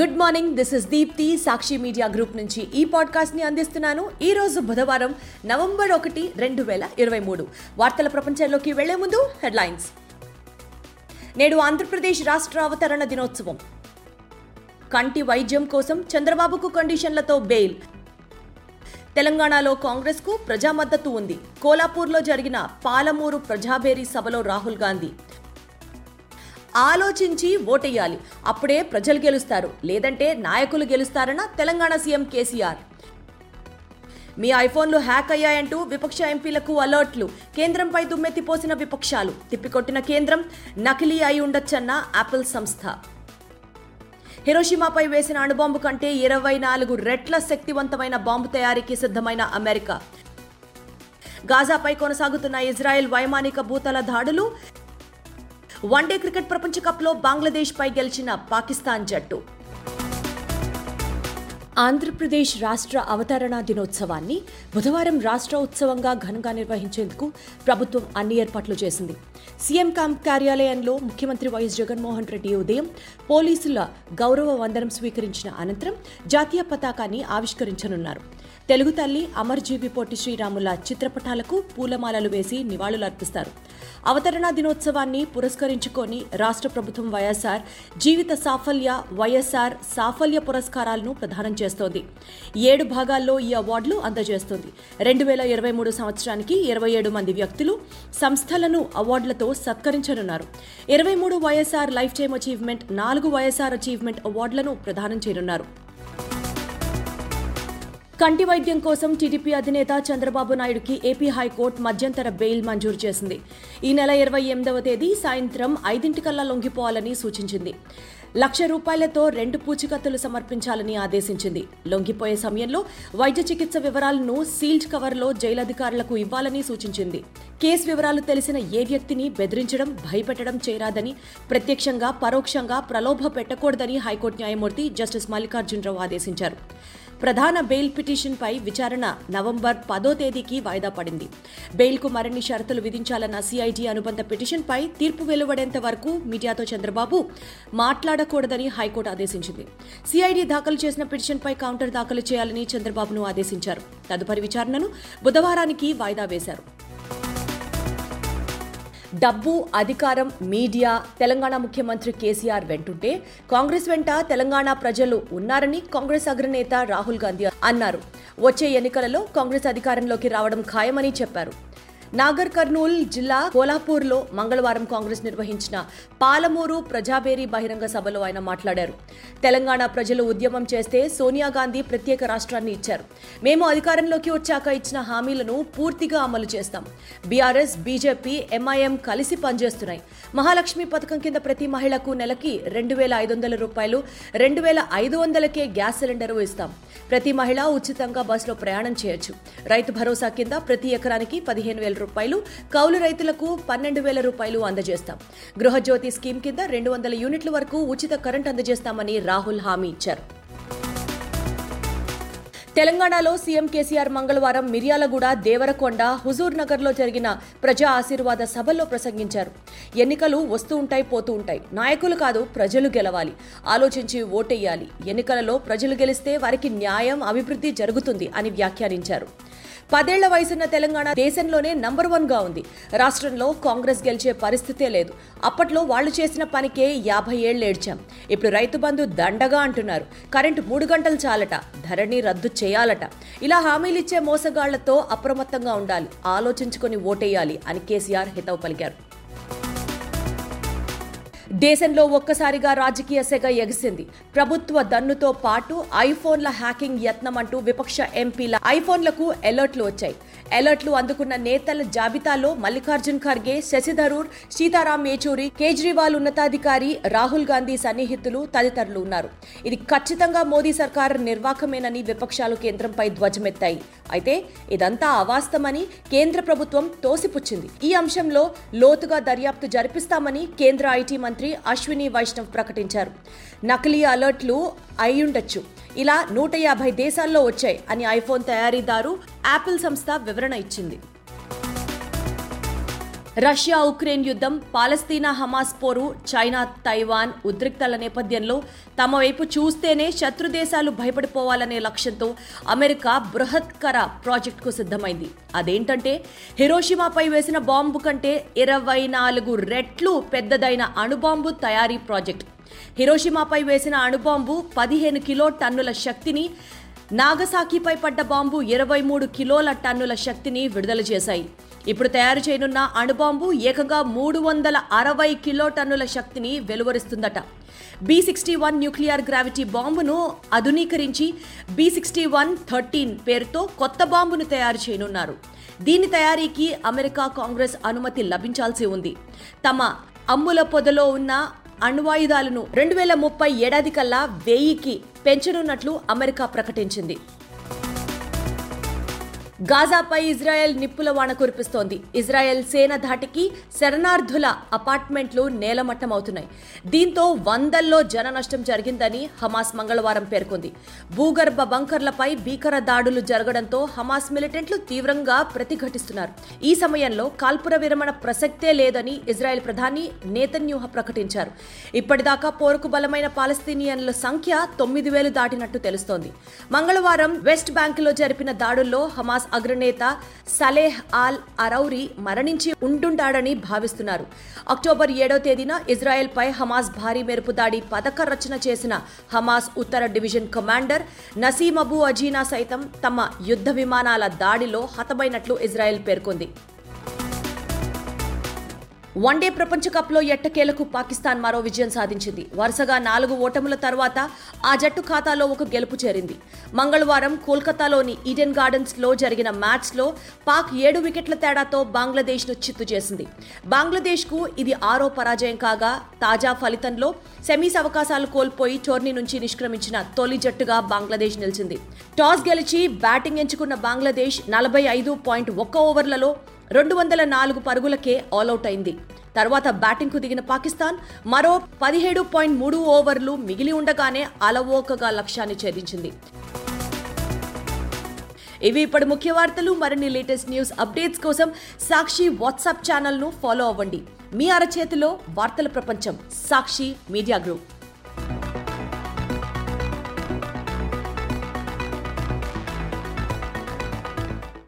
Good morning this is Deepti Sakshi media group నుంచి ఈ పాడ్కాస్ట్ని అందిస్తున్నాను. ఈ రోజు బుధవారం నవంబర్ ఒకటి రెండు వేల ఇరవై మూడు. వార్తల ప్రపంచంలోకి వెళ్ళే ముందు హెడ్లైన్స్. నేడు ఆంధ్రప్రదేశ్ రాష్ట్ర అవతరణ దినోత్సవం. కంటి వైద్యం కోసం చంద్రబాబుకు కండిషన్లతో బెయిల్. తెలంగాణలో కాంగ్రెస్కు ప్రజా మద్దతు ఉంది. కోలాపూర్లో జరిగిన పాలమూరు ప్రజాబేరీ సభలో రాహుల్ గాంధీ. ఆలోచించి ఓటెయ్యాలి. అప్పుడే ప్రజలు గెలుస్తారు. లేదంటే నాయకులు గెలుస్తారన్న తెలంగాణ సీఎం కేసీఆర్. మీ ఐఫోన్లు హ్యాక్ అయ్యాయంటూ విపక్ష ఎంపీలకు అలర్ట్లు. కేంద్రంపై దుమ్మెత్తిపోసిన విపక్షాలు. తిప్పికొట్టిన కేంద్రం నకిలీ అయి ఉండొచ్చన్న యాపిల్ సంస్థ. హిరోషిమాపై వేసిన అణుబాంబు కంటే ఇరవై నాలుగు రెట్ల శక్తివంతమైన బాంబు తయారీకి సిద్ధమైన అమెరికా. గాజాపై కొనసాగుతున్న ఇజ్రాయెల్ వైమానిక భూతల దాడులు వన్డే క్రికెట్ ప్రపంచ కప్లో బంగ్లాదేశ్పై గెలిచిన పాకిస్తాన్ జట్టు. ఆంధ్రప్రదేశ్ రాష్ట్ర అవతరణ దినోత్సవాన్ని బుధవారం రాష్ట్ర ఉత్సవంగా ఘనంగా నిర్వహించేందుకు ప్రభుత్వం అన్ని ఏర్పాట్లు చేసింది. సీఎం క్యాంప్ కార్యాలయంలో ముఖ్యమంత్రి వైఎస్ జగన్మోహన్ రెడ్డి ఉదయం పోలీసుల గౌరవ వందనం స్వీకరించిన అనంతరం జాతీయ పతాకాన్ని ఆవిష్కరించనున్నారు. తెలుగు తల్లి అమర్జీవి పొట్టి శ్రీరాముల చిత్రపటాలకు పూలమాలలు వేసి నివాళులర్పిస్తారు. అవతరణ దినోత్సవాన్ని పురస్కరించుకొని రాష్ట్ర ప్రభుత్వం వైఎస్ఆర్ జీవిత సాఫల్య వైఎస్ఆర్ సాఫల్య పురస్కారాలను ప్రదానం చేస్తోంది. ఏడు భాగాల్లో ఈ అవార్డులు అందజేస్తోంది. రెండు వేల ఇరవై మూడు సంవత్సరానికి ఇరవై ఏడు మంది వ్యక్తులు సంస్థలను అవార్డులతో సత్కరించనున్నారు. ఇరవై మూడు వైఎస్ఆర్ లైఫ్ టైమ్ అచీవ్మెంట్ నాలుగు వైఎస్ఆర్ అచీవ్మెంట్ అవార్డులను ప్రదానం చేయనున్నారు. కంటి వైద్యం కోసం టీడీపీ అధినేత చంద్రబాబు నాయుడుకి ఏపీ హైకోర్టు మధ్యంతర బెయిల్ మంజూరు చేసింది. ఈ నెల ఇరవై ఎనిమిదవ తేదీ సాయంత్రం ఐదింటికల్లా లొంగిపోవాలని సూచించింది. లక్ష రూపాయలతో రెండు పూచికత్తులు సమర్పించాలని ఆదేశించింది. లొంగిపోయే సమయంలో వైద్య చికిత్స వివరాలను సీల్డ్ కవర్లో జైలు అధికారులకు ఇవ్వాలని సూచించింది. కేసు వివరాలు తెలిసిన ఏ వ్యక్తిని బెదిరించడం భయపెట్టడం చేరాదని ప్రత్యక్షంగా పరోక్షంగా ప్రలోభ పెట్టకూడదని హైకోర్టు న్యాయమూర్తి జస్టిస్ మల్లికార్జునరావు ఆదేశించారు. ప్రధాన బెయిల్ పిటిషన్పై విచారణ నవంబర్ పదో తేదీకి వాయిదా పడింది. బెయిల్కు మరిన్ని షరతులు విధించాలన్న సిఐటి అనుబంధ పిటిషన్పై తీర్పు వెలువడేంత వరకు మీడియాతో చంద్రబాబు మాట్లాడకూడదని హైకోర్టు ఆదేశించింది. సిఐడి దాఖలు చేసిన పిటిషన్పై కౌంటర్ దాఖలు చేయాలని చంద్రబాబును ఆదేశించారు. తదుపరి విచారణను బుధవారానికి వాయిదా వేశారు. డబ్బు అధికారం మీడియా తెలంగాణ ముఖ్యమంత్రి కేసీఆర్ వెంటుంటే కాంగ్రెస్ వెంట తెలంగాణ ప్రజలు ఉన్నారని కాంగ్రెస్ అగ్రనేత రాహుల్ గాంధీ అన్నారు. వచ్చే ఎన్నికలలో కాంగ్రెస్ అధికారంలోకి రావడం ఖాయమని చెప్పారు. నాగర్ కర్నూల్ జిల్లా కోలాపూర్లో మంగళవారం కాంగ్రెస్ నిర్వహించిన పాలమూరు ప్రజాబేరీ బహిరంగ సభలో ఆయన మాట్లాడారు. తెలంగాణ ప్రజలు ఉద్యమం చేస్తే సోనియా గాంధీ ప్రత్యేక రాష్ట్రాన్ని ఇచ్చారు. మేము అధికారంలోకి వచ్చాక ఇచ్చిన హామీలను పూర్తిగా అమలు చేస్తాం. బీఆర్ఎస్ బీజేపీ ఎంఐఎం కలిసి పనిచేస్తున్నాయి. మహాలక్ష్మి పథకం కింద ప్రతి మహిళకు నెలకి రెండు వేల ఐదు వందల రూపాయలు రెండు వేల ఐదు వందలకే గ్యాస్ సిలిండర్ ఇస్తాం. ప్రతి మహిళ ఉచితంగా బస్సులో ప్రయాణం చేయొచ్చు. రైతు భరోసా కింద ప్రతి ఎకరానికి పదిహేను వేల రూపాయలు కౌలు రైతులకు పన్నెండు వేల రూపాయలు అందజేస్తాం. గృహజ్యోతి స్కీమ్ కింద రెండు వందల యూనిట్ల వరకు ఉచిత కరెంట్ అందజేస్తామని రాహుల్ హామీ ఇచ్చారు. తెలంగాణలో సీఎం కేసీఆర్ మంగళవారం మిర్యాలగూడ దేవరకొండ హుజూర్ నగర్లో జరిగిన ప్రజా ఆశీర్వాద సభల్లో ప్రసంగించారు. ఎన్నికలు వస్తూ ఉంటాయి పోతూ ఉంటాయి. నాయకులు కాదు ప్రజలు గెలవాలి. ఆలోచించి ఓటెయ్యాలి ఎన్నికలలో ప్రజలు గెలిస్తే వారికి న్యాయం అభివృద్ధి జరుగుతుంది అని వ్యాఖ్యానించారు. పదేళ్ళ వయసున్న తెలంగాణ దేశంలోనే నంబర్ వన్గా ఉంది. రాష్ట్రంలో కాంగ్రెస్ గెలిచే పరిస్థితే లేదు. అప్పట్లో వాళ్ళు చేసిన పనికే యాభై ఏళ్ళు ఏడ్చాం. ఇప్పుడు రైతు బంధు దండగా అంటున్నారు. కరెంటు మూడు గంటలు చాలట. ధరణి రద్దు చేయాలట. ఇలా హామీలిచ్చే మోసగాళ్ళతో అప్రమత్తంగా ఉండాలి. ఆలోచించుకొని ఓటేయాలి అని కేసీఆర్ హితవు పలికారు. దేశంలో ఒక్కసారిగా రాజకీయ సెగ ఎగిసింది. ప్రభుత్వ దన్నుతో పాటు ఐఫోన్ల హ్యాకింగ్ యత్నం అంటూ విపక్ష ఎంపీల ఐఫోన్లకు అలర్ట్లు వచ్చాయి. అలర్ట్లు అందుకున్న నేతల జాబితాలో మల్లికార్జున్ ఖర్గే శశిధరూర్ సీతారాం యేచూరి కేజ్రీవాల్ ఉన్నతాధికారి రాహుల్ గాంధీ సన్నిహితులు తదితరులు ఉన్నారు. ఇది ఖచ్చితంగా మోదీ సర్కార్ నిర్వాకమేనని విపక్షాలు కేంద్రంపై ధ్వజమెత్తాయి. అయితే ఇదంతా అవాస్తమని కేంద్ర ప్రభుత్వం తోసిపుచ్చింది. ఈ అంశంలో లోతుగా దర్యాప్తు జరిపిస్తామని కేంద్ర ఐటీ మంత్రి అశ్విని వైష్ణవ్ ప్రకటించారు. నకిలీ అలర్ట్లు అయ్యుండొచ్చు. ఇలా నూట యాభై దేశాల్లో వచ్చాయి అని ఐఫోన్ తయారీదారు యాపిల్ సంస్థ వివరణ ఇచ్చింది. రష్యా ఉక్రెయిన్ యుద్ధం పాలస్తీనా హమాస్ పోరు చైనా తైవాన్ ఉద్రిక్తల నేపథ్యంలో తమ వైపు చూస్తేనే శత్రు దేశాలు భయపడిపోవాలనే లక్ష్యంతో అమెరికా బృహత్కర ప్రాజెక్టుకు సిద్ధమైంది. అదేంటంటే హిరోషిమాపై వేసిన బాంబు కంటే ఇరవై నాలుగు రెట్లు పెద్దదైన అణుబాంబు తయారీ ప్రాజెక్ట్. హిరోషిమాపై వేసిన అణుబాంబు పదిహేను కిలో టన్నుల శక్తిని నాగసాకిపై పడ్డ బాంబు ఇరవై మూడు కిలోల టన్నుల శక్తిని విడుదల చేశాయి. ఇప్పుడు తయారు చేయనున్న అణుబాంబు ఏకంగా మూడు వందల అరవై కిలో టన్నుల శక్తిని వెలువరిస్తుందట. B sixty one nuclear gravity బాంబును ఆధునీకరించి బి సిక్స్టీ వన్ థర్టీన్ పేరుతో కొత్త బాంబును తయారు చేయనున్నారు. దీని తయారీకి అమెరికా కాంగ్రెస్ అనుమతి లభించాల్సి ఉంది. తమ అమ్ముల పొదలో ఉన్న అణ్వాయుధాలను రెండు వేల ముప్పై ఏడాది కల్లా వెయ్యికి పెంచనున్నట్లు అమెరికా ప్రకటించింది. గాజాపై ఇజ్రాయెల్ నిప్పుల వాన కురిపిస్తోంది. ఇజ్రాయెల్ సేన ధాటికి శరణార్థుల అపార్ట్మెంట్లు నేలమట్టమవుతున్నాయి. దీంతో వందల్లో జన నష్టం జరిగిందని హమాస్ మంగళవారం పేర్కొంది. భూగర్భ బంకర్లపై భీకర దాడులు జరగడంతో హమాస్ మిలిటెంట్లు తీవ్రంగా ప్రతిఘటిస్తున్నారు. ఈ సమయంలో కాల్పుర విరమణ ప్రసక్తే లేదని ఇజ్రాయెల్ ప్రధాని నేతన్యూహ ప్రకటించారు. ఇప్పటిదాకా పోరుకు బలమైన పాలస్తీనియన్ల సంఖ్య తొమ్మిది వేలు దాటినట్టు తెలుస్తోంది. మంగళవారం వెస్ట్ బ్యాంకులో జరిపిన దాడుల్లో హమాస్ అగ్రనేత సలేహ్ ఆల్ అరౌరి మరణించి ఉంటుంటాడని భావిస్తున్నారు. అక్టోబర్ ఏడో తేదీన ఇజ్రాయెల్ పై హమాస్ భారీ మెరుపు దాడి పథక రచన చేసిన హమాస్ ఉత్తర డివిజన్ కమాండర్ నసీమబు అబు అజీనా సైతం తమ యుద్ధ విమానాల దాడిలో హతమైనట్లు ఇజ్రాయెల్ పేర్కొంది. వన్డే ప్రపంచ కప్లో ఎట్టకేలకు పాకిస్తాన్ మరో విజయం సాధించింది. వరుసగా నాలుగు ఓటముల తర్వాత ఆ జట్టు ఖాతాలో ఒక గెలుపు చేరింది. మంగళవారం కోల్కతాలోని ఈడెన్ గార్డెన్స్లో జరిగిన మ్యాచ్లో పాక్ ఏడు వికెట్ల తేడాతో బంగ్లాదేశ్ను చిత్తు చేసింది. బంగ్లాదేశ్కు ఇది ఆరో పరాజయం కాగా తాజా ఫలితంలో సెమీస్ అవకాశాలు కోల్పోయి టోర్నీ నుంచి నిష్క్రమించిన తొలి జట్టుగా బంగ్లాదేశ్ నిలిచింది. టాస్ గెలిచి బ్యాటింగ్ ఎంచుకున్న బంగ్లాదేశ్ నలభై ఐదు పాయింట్ ఒక్క ఓవర్లలో రెండు వందల నాలుగు పరుగులకే ఆల్అవుట్ అయింది. తర్వాత బ్యాటింగ్కు దిగిన పాకిస్తాన్ మరో పదిహేడు పాయింట్ మూడు ఓవర్లు మిగిలి ఉండగానే అలవోకగా లక్ష్యాన్ని ఛేదించింది. ఇవి ఇప్పుడు ముఖ్య వార్తలు. మరిన్ని లేటెస్ట్ న్యూస్ అప్డేట్స్ కోసం సాక్షి వాట్సాప్ ఛానల్ను ఫాలో అవ్వండి. మీ అరచేతిలో వార్తల ప్రపంచం. సాక్షి మీడియా గ్రూప్